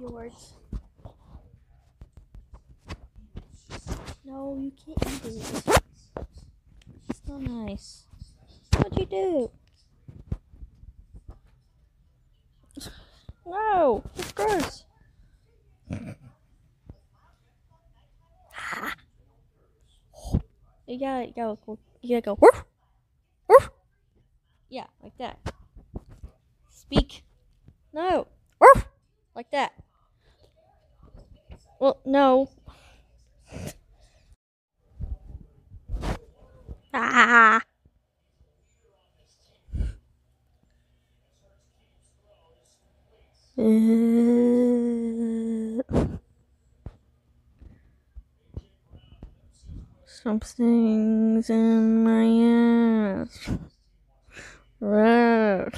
your words. No, you can't eat it. It's not nice. What'd you do? No, it's gross. You gotta go. You gotta go. Yeah, like that. Speak. No. Like that. Well, no. Ah. Something's in my ass. Red.